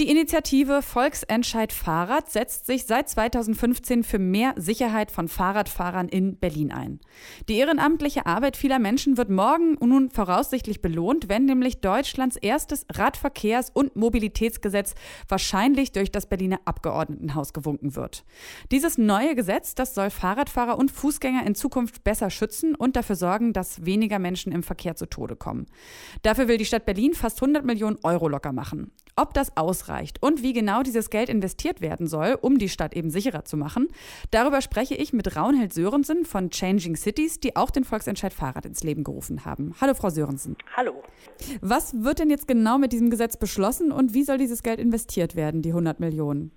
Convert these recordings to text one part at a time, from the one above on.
Die Initiative Volksentscheid Fahrrad setzt sich seit 2015 für mehr Sicherheit von Fahrradfahrern in Berlin ein. Die ehrenamtliche Arbeit vieler Menschen wird morgen nun voraussichtlich belohnt, wenn nämlich Deutschlands erstes Radverkehrs- und Mobilitätsgesetz wahrscheinlich durch das Berliner Abgeordnetenhaus gewunken wird. Dieses neue Gesetz, das soll Fahrradfahrer und Fußgänger in Zukunft besser schützen und dafür sorgen, dass weniger Menschen im Verkehr zu Tode kommen. Dafür will die Stadt Berlin fast 100 Millionen Euro locker machen. Ob das und wie genau dieses Geld investiert werden soll, um die Stadt eben sicherer zu machen, darüber spreche ich mit Raunhild Sörensen von Changing Cities, die auch den Volksentscheid Fahrrad ins Leben gerufen haben. Hallo, Frau Sörensen. Hallo. Was wird denn jetzt genau mit diesem Gesetz beschlossen und wie soll dieses Geld investiert werden, die 100 Millionen?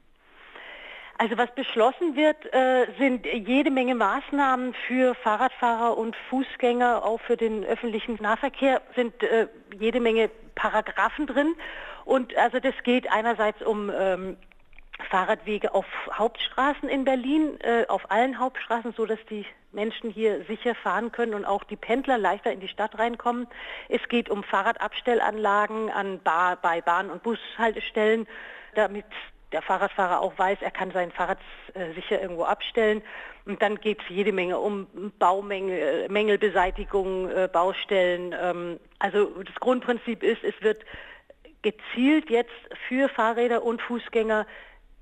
Also was beschlossen wird, äh, sind jede Menge Maßnahmen für Fahrradfahrer und Fußgänger, auch für den öffentlichen Nahverkehr sind äh, jede Menge Paragraphen drin. Und also das geht einerseits um ähm, Fahrradwege auf Hauptstraßen in Berlin, äh, auf allen Hauptstraßen, so dass die Menschen hier sicher fahren können und auch die Pendler leichter in die Stadt reinkommen. Es geht um Fahrradabstellanlagen an Bar, bei Bahn- und Bushaltestellen, damit der Fahrradfahrer auch weiß, er kann sein Fahrrad äh, sicher irgendwo abstellen. Und dann geht es jede Menge um Baumängel, Mängelbeseitigung, äh, Baustellen. Ähm, also das Grundprinzip ist, es wird gezielt jetzt für Fahrräder und Fußgänger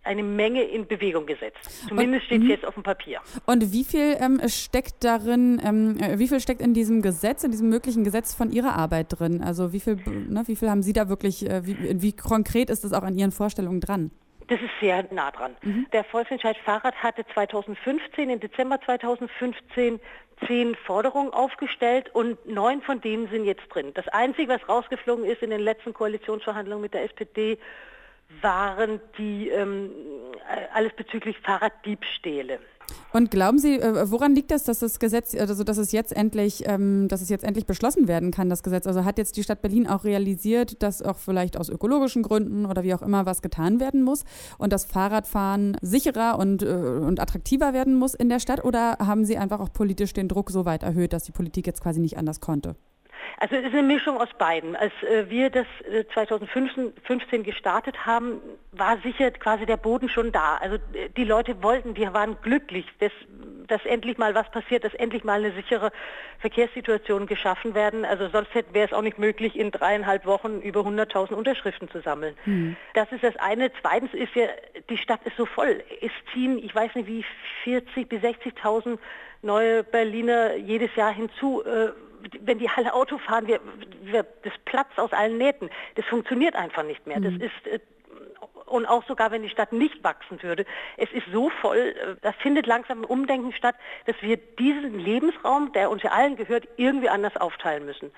eine Menge in Bewegung gesetzt. Zumindest steht es jetzt auf dem Papier. Und wie viel ähm, steckt darin, ähm, äh, wie viel steckt in diesem Gesetz, in diesem möglichen Gesetz von Ihrer Arbeit drin? Also wie viel, ne, wie viel haben Sie da wirklich, äh, wie, wie konkret ist das auch an Ihren Vorstellungen dran? Das ist sehr nah dran. Mhm. Der Volksentscheid Fahrrad hatte 2015, im Dezember 2015, zehn Forderungen aufgestellt und neun von denen sind jetzt drin. Das Einzige, was rausgeflogen ist in den letzten Koalitionsverhandlungen mit der SPD, waren die ähm, alles bezüglich Fahrraddiebstähle. Und glauben Sie, äh, woran liegt das, dass das Gesetz, also dass es jetzt endlich, ähm, dass es jetzt endlich beschlossen werden kann, das Gesetz? Also hat jetzt die Stadt Berlin auch realisiert, dass auch vielleicht aus ökologischen Gründen oder wie auch immer was getan werden muss und das Fahrradfahren sicherer und, äh, und attraktiver werden muss in der Stadt? Oder haben Sie einfach auch politisch den Druck so weit erhöht, dass die Politik jetzt quasi nicht anders konnte? Also es ist eine Mischung aus beiden. Als äh, wir das äh, 2015 gestartet haben, war sicher quasi der Boden schon da. Also äh, die Leute wollten, die waren glücklich, dass, dass endlich mal was passiert, dass endlich mal eine sichere Verkehrssituation geschaffen werden. Also sonst wäre es auch nicht möglich, in dreieinhalb Wochen über 100.000 Unterschriften zu sammeln. Mhm. Das ist das eine. Zweitens ist ja, die Stadt ist so voll. Es ziehen, ich weiß nicht wie, 40.000 bis 60.000 neue Berliner jedes Jahr hinzu. Äh, wenn die alle Auto fahren, wir, wir, das platzt aus allen Nähten. Das funktioniert einfach nicht mehr. Mhm. Das ist äh, und auch sogar wenn die Stadt nicht wachsen würde, es ist so voll, äh, da findet langsam ein Umdenken statt, dass wir diesen Lebensraum, der uns ja allen gehört, irgendwie anders aufteilen müssen.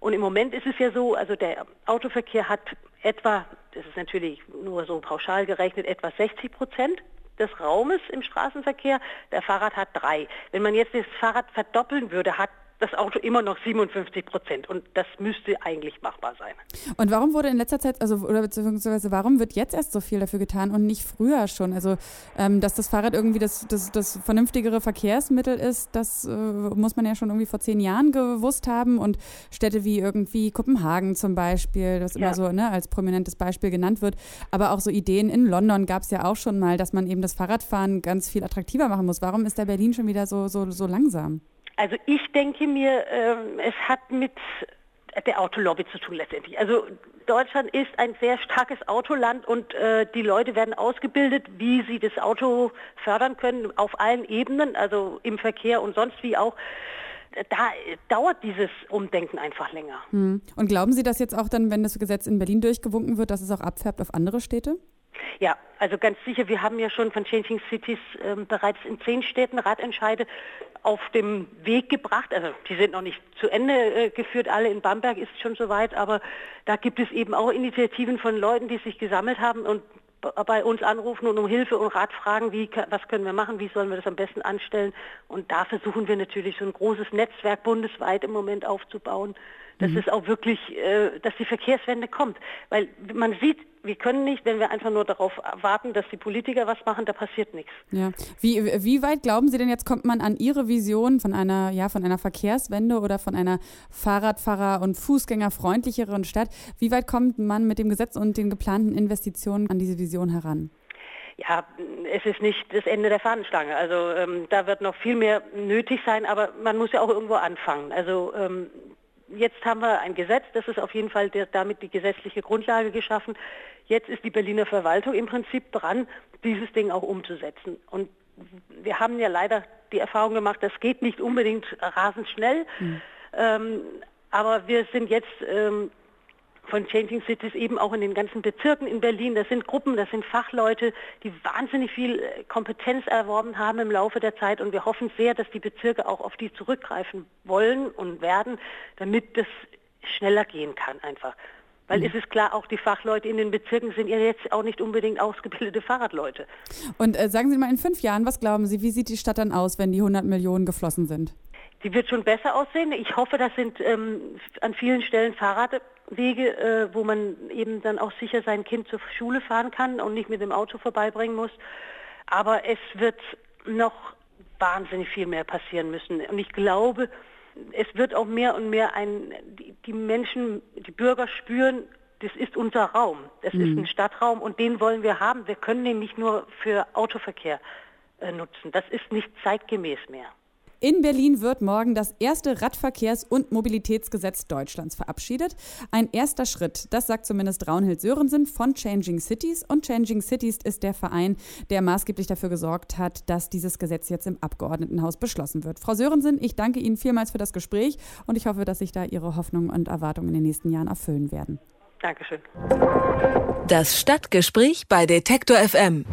Und im Moment ist es ja so, also der Autoverkehr hat etwa, das ist natürlich nur so pauschal gerechnet, etwa 60 Prozent des Raumes im Straßenverkehr. Der Fahrrad hat drei. Wenn man jetzt das Fahrrad verdoppeln würde, hat das Auto immer noch 57 Prozent. Und das müsste eigentlich machbar sein. Und warum wurde in letzter Zeit, also oder beziehungsweise warum wird jetzt erst so viel dafür getan und nicht früher schon? Also, ähm, dass das Fahrrad irgendwie das, das, das vernünftigere Verkehrsmittel ist, das äh, muss man ja schon irgendwie vor zehn Jahren gewusst haben. Und Städte wie irgendwie Kopenhagen zum Beispiel, das ja. immer so ne, als prominentes Beispiel genannt wird. Aber auch so Ideen in London gab es ja auch schon mal, dass man eben das Fahrradfahren ganz viel attraktiver machen muss. Warum ist da Berlin schon wieder so, so, so langsam? Also ich denke mir, äh, es hat mit der Autolobby zu tun letztendlich. Also Deutschland ist ein sehr starkes Autoland und äh, die Leute werden ausgebildet, wie sie das Auto fördern können auf allen Ebenen, also im Verkehr und sonst wie auch. Da dauert dieses Umdenken einfach länger. Hm. Und glauben Sie, dass jetzt auch dann, wenn das Gesetz in Berlin durchgewunken wird, dass es auch abfärbt auf andere Städte? Ja, also ganz sicher, wir haben ja schon von Changing Cities äh, bereits in zehn Städten Radentscheide auf dem Weg gebracht. Also die sind noch nicht zu Ende äh, geführt, alle in Bamberg ist schon soweit, aber da gibt es eben auch Initiativen von Leuten, die sich gesammelt haben und bei uns anrufen und um Hilfe und Rat fragen, wie, was können wir machen, wie sollen wir das am besten anstellen. Und da versuchen wir natürlich so ein großes Netzwerk bundesweit im Moment aufzubauen, dass mhm. es auch wirklich, äh, dass die Verkehrswende kommt. Weil man sieht, wir können nicht, wenn wir einfach nur darauf warten, dass die Politiker was machen, da passiert nichts. Ja. Wie, wie weit glauben Sie denn jetzt, kommt man an Ihre Vision von einer, ja, von einer Verkehrswende oder von einer Fahrradfahrer- und Fußgängerfreundlicheren Stadt? Wie weit kommt man mit dem Gesetz und den geplanten Investitionen an diese Vision heran? Ja, es ist nicht das Ende der Fahnenstange. Also ähm, da wird noch viel mehr nötig sein, aber man muss ja auch irgendwo anfangen. Also ähm, jetzt haben wir ein Gesetz, das ist auf jeden Fall der, damit die gesetzliche Grundlage geschaffen. Jetzt ist die Berliner Verwaltung im Prinzip dran, dieses Ding auch umzusetzen. Und wir haben ja leider die Erfahrung gemacht, das geht nicht unbedingt rasend schnell. Mhm. Ähm, aber wir sind jetzt ähm, von Changing Cities eben auch in den ganzen Bezirken in Berlin. Das sind Gruppen, das sind Fachleute, die wahnsinnig viel äh, Kompetenz erworben haben im Laufe der Zeit und wir hoffen sehr, dass die Bezirke auch auf die zurückgreifen wollen und werden, damit das schneller gehen kann einfach. Weil mhm. es ist klar, auch die Fachleute in den Bezirken sind ja jetzt auch nicht unbedingt ausgebildete Fahrradleute. Und äh, sagen Sie mal in fünf Jahren, was glauben Sie, wie sieht die Stadt dann aus, wenn die 100 Millionen geflossen sind? Sie wird schon besser aussehen. Ich hoffe, das sind ähm, an vielen Stellen Fahrradwege, äh, wo man eben dann auch sicher sein Kind zur Schule fahren kann und nicht mit dem Auto vorbeibringen muss. Aber es wird noch wahnsinnig viel mehr passieren müssen. Und ich glaube, es wird auch mehr und mehr ein, die, die Menschen, die Bürger spüren, das ist unser Raum. Das mhm. ist ein Stadtraum und den wollen wir haben. Wir können den nicht nur für Autoverkehr äh, nutzen. Das ist nicht zeitgemäß mehr. In Berlin wird morgen das erste Radverkehrs- und Mobilitätsgesetz Deutschlands verabschiedet. Ein erster Schritt, das sagt zumindest Raunhild Sörensen von Changing Cities. Und Changing Cities ist der Verein, der maßgeblich dafür gesorgt hat, dass dieses Gesetz jetzt im Abgeordnetenhaus beschlossen wird. Frau Sörensen, ich danke Ihnen vielmals für das Gespräch und ich hoffe, dass sich da Ihre Hoffnungen und Erwartungen in den nächsten Jahren erfüllen werden. Dankeschön. Das Stadtgespräch bei Detektor FM.